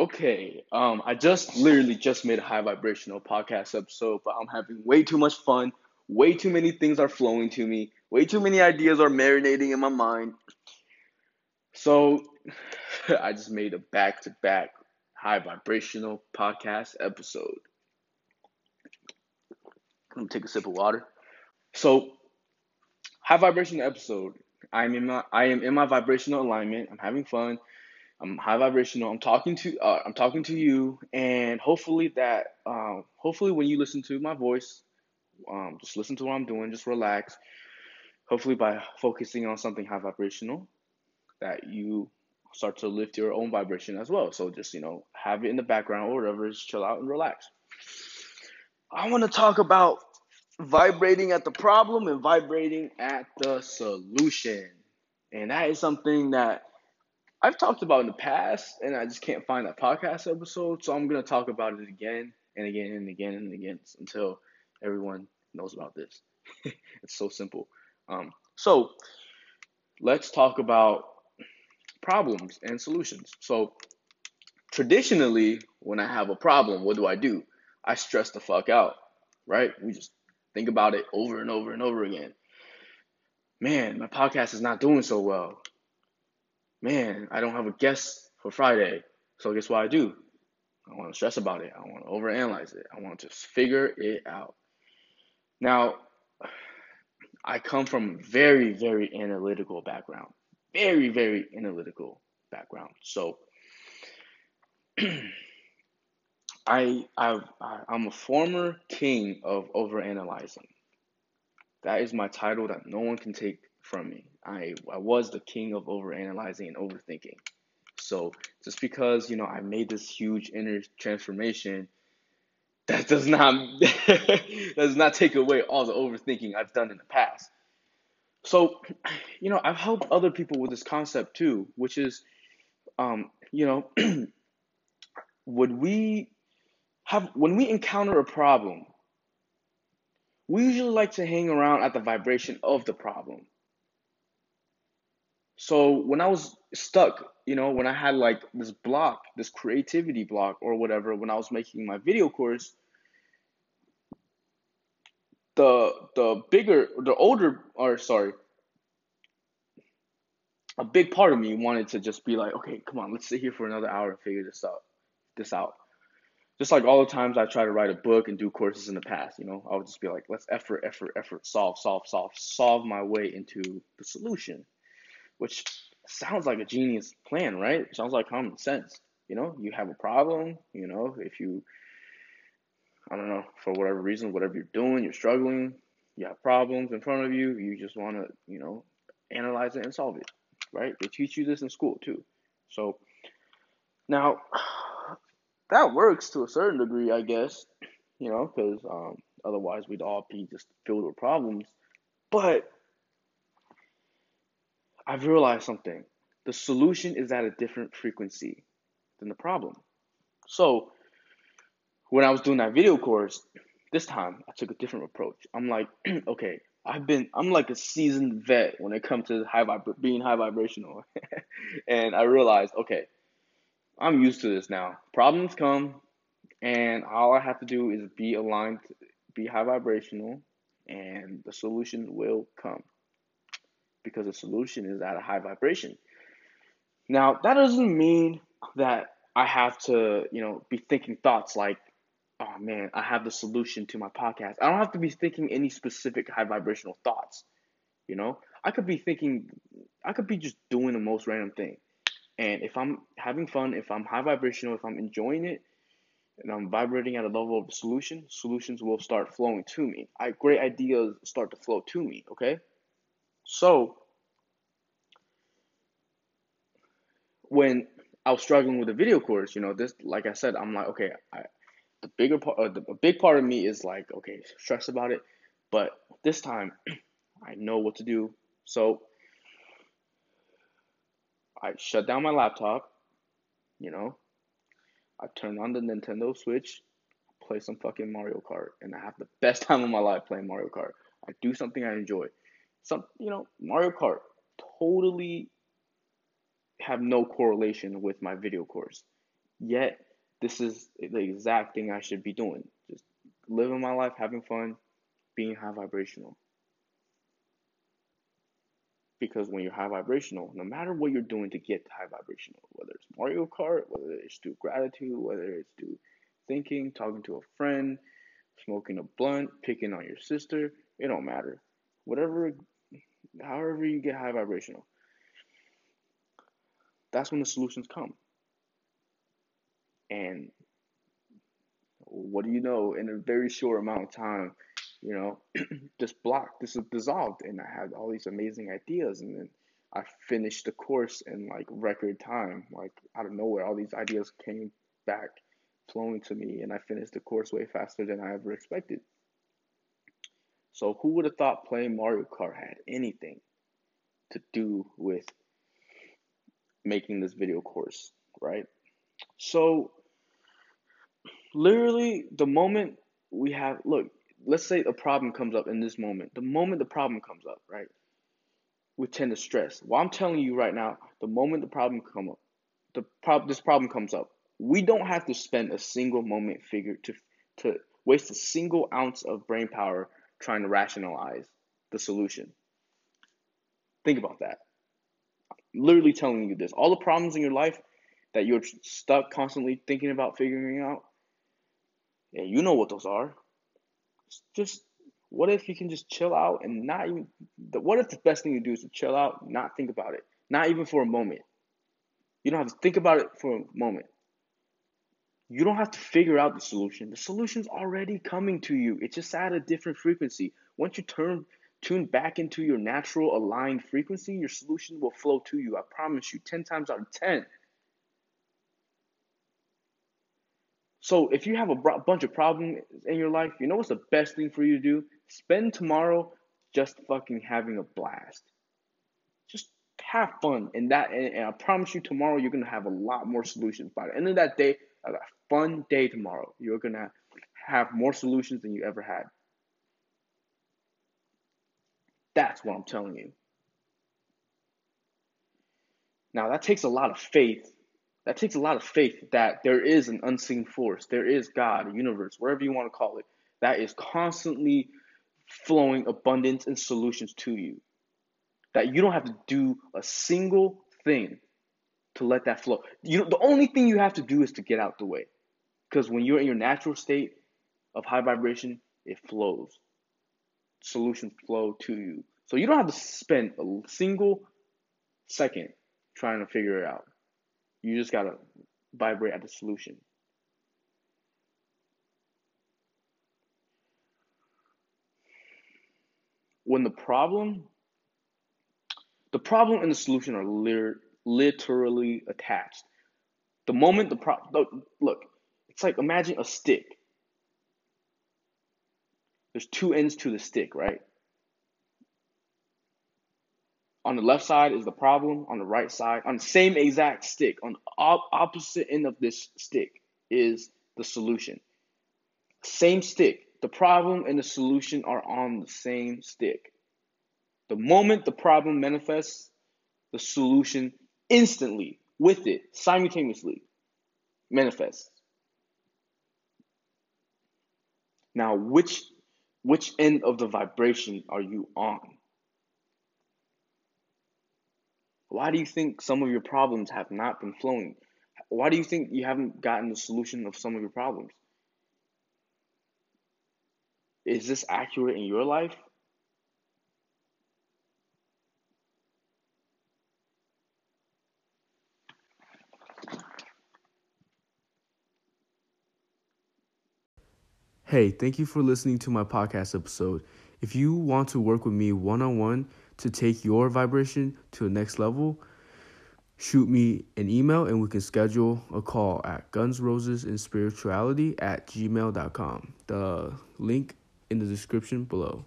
Okay, um, I just literally just made a high vibrational podcast episode, but I'm having way too much fun. Way too many things are flowing to me. Way too many ideas are marinating in my mind. So I just made a back to back high vibrational podcast episode. Let me take a sip of water. So, high vibrational episode. I'm in my I am in my vibrational alignment. I'm having fun. I'm high vibrational. I'm talking to uh, I'm talking to you, and hopefully that um, hopefully when you listen to my voice, um, just listen to what I'm doing. Just relax. Hopefully by focusing on something high vibrational, that you start to lift your own vibration as well. So just you know have it in the background or whatever. Just chill out and relax. I want to talk about vibrating at the problem and vibrating at the solution, and that is something that I've talked about in the past, and I just can't find that podcast episode. So I'm gonna talk about it again and again and again and again until everyone knows about this. it's so simple. Um, so let's talk about problems and solutions. So traditionally, when I have a problem, what do I do? I stress the fuck out, right? We just think about it over and over and over again. Man, my podcast is not doing so well man, I don't have a guest for Friday. So guess what I do? I want to stress about it. I want to overanalyze it. I want to just figure it out. Now, I come from a very, very analytical background. Very, very analytical background. So I I've, I'm a former king of overanalyzing. That is my title that no one can take from me. I I was the king of overanalyzing and overthinking. So just because you know I made this huge inner transformation, that does not does not take away all the overthinking I've done in the past. So, you know, I've helped other people with this concept too, which is, um, you know, would we have when we encounter a problem, we usually like to hang around at the vibration of the problem. So when I was stuck, you know, when I had like this block, this creativity block or whatever, when I was making my video course, the the bigger, the older, or sorry, a big part of me wanted to just be like, okay, come on, let's sit here for another hour and figure this out, this out. Just like all the times I try to write a book and do courses in the past, you know, I would just be like, let's effort, effort, effort, solve, solve, solve, solve my way into the solution which sounds like a genius plan, right? Sounds like common sense. You know, you have a problem, you know, if you, I don't know, for whatever reason, whatever you're doing, you're struggling, you have problems in front of you, you just want to, you know, analyze it and solve it, right? They teach you this in school too. So now that works to a certain degree, I guess, you know, because um, otherwise we'd all be just filled with problems. But I've realized something. The solution is at a different frequency than the problem. So, when I was doing that video course, this time I took a different approach. I'm like, okay, I've been, I'm like a seasoned vet when it comes to high vib- being high vibrational, and I realized, okay, I'm used to this now. Problems come, and all I have to do is be aligned, be high vibrational, and the solution will come because the solution is at a high vibration. Now, that doesn't mean that I have to, you know, be thinking thoughts like, oh man, I have the solution to my podcast. I don't have to be thinking any specific high vibrational thoughts. You know, I could be thinking, I could be just doing the most random thing. And if I'm having fun, if I'm high vibrational, if I'm enjoying it, and I'm vibrating at a level of solution, solutions will start flowing to me. I great ideas start to flow to me, okay? So when I was struggling with the video course, you know, this like I said, I'm like, okay, I, the bigger part, uh, the a big part of me is like, okay, stress about it, but this time I know what to do. So I shut down my laptop, you know, I turn on the Nintendo Switch, play some fucking Mario Kart, and I have the best time of my life playing Mario Kart. I do something I enjoy some you know Mario Kart totally have no correlation with my video course. Yet, this is the exact thing I should be doing. Just living my life, having fun, being high vibrational. Because when you're high vibrational, no matter what you're doing to get high vibrational, whether it's Mario Kart, whether it's through gratitude, whether it's through thinking, talking to a friend, smoking a blunt, picking on your sister, it don't matter. Whatever, however you get high vibrational, that's when the solutions come. And what do you know? In a very short amount of time, you know, this block, this is dissolved, and I had all these amazing ideas, and then I finished the course in like record time, like out of nowhere, all these ideas came back flowing to me, and I finished the course way faster than I ever expected. So, who would have thought playing Mario Kart had anything to do with making this video course, right? So, literally, the moment we have, look, let's say a problem comes up in this moment. The moment the problem comes up, right? We tend to stress. Well, I'm telling you right now, the moment the problem come up, the prob- this problem comes up, we don't have to spend a single moment figure to to waste a single ounce of brain power trying to rationalize the solution. Think about that. I'm literally telling you this. All the problems in your life that you're stuck constantly thinking about figuring out, yeah, you know what those are. Just what if you can just chill out and not even what if the best thing to do is to chill out, not think about it, not even for a moment. You don't have to think about it for a moment. You don't have to figure out the solution. The solution's already coming to you. It's just at a different frequency. Once you turn tune back into your natural aligned frequency, your solution will flow to you. I promise you, 10 times out of 10. So if you have a bunch of problems in your life, you know what's the best thing for you to do? Spend tomorrow just fucking having a blast. Just have fun, and that, and, I promise you, tomorrow you're gonna have a lot more solutions. By the end of that day, a fun day tomorrow. You're gonna have more solutions than you ever had. That's what I'm telling you. Now, that takes a lot of faith. That takes a lot of faith that there is an unseen force, there is God, a universe, wherever you want to call it, that is constantly flowing abundance and solutions to you. That you don't have to do a single thing to let that flow. You know, the only thing you have to do is to get out the way. Because when you're in your natural state of high vibration, it flows. Solutions flow to you. So you don't have to spend a single second trying to figure it out. You just gotta vibrate at the solution. When the problem, the problem and the solution are literally attached. The moment the problem, look, it's like imagine a stick. There's two ends to the stick, right? On the left side is the problem. On the right side, on the same exact stick, on the opposite end of this stick is the solution. Same stick. The problem and the solution are on the same stick. The moment the problem manifests, the solution instantly, with it, simultaneously manifests. Now, which which end of the vibration are you on? Why do you think some of your problems have not been flowing? Why do you think you haven't gotten the solution of some of your problems? Is this accurate in your life? Hey, thank you for listening to my podcast episode. If you want to work with me one on one to take your vibration to the next level, shoot me an email and we can schedule a call at gunsrosesinspirituality at gmail.com. The link in the description below.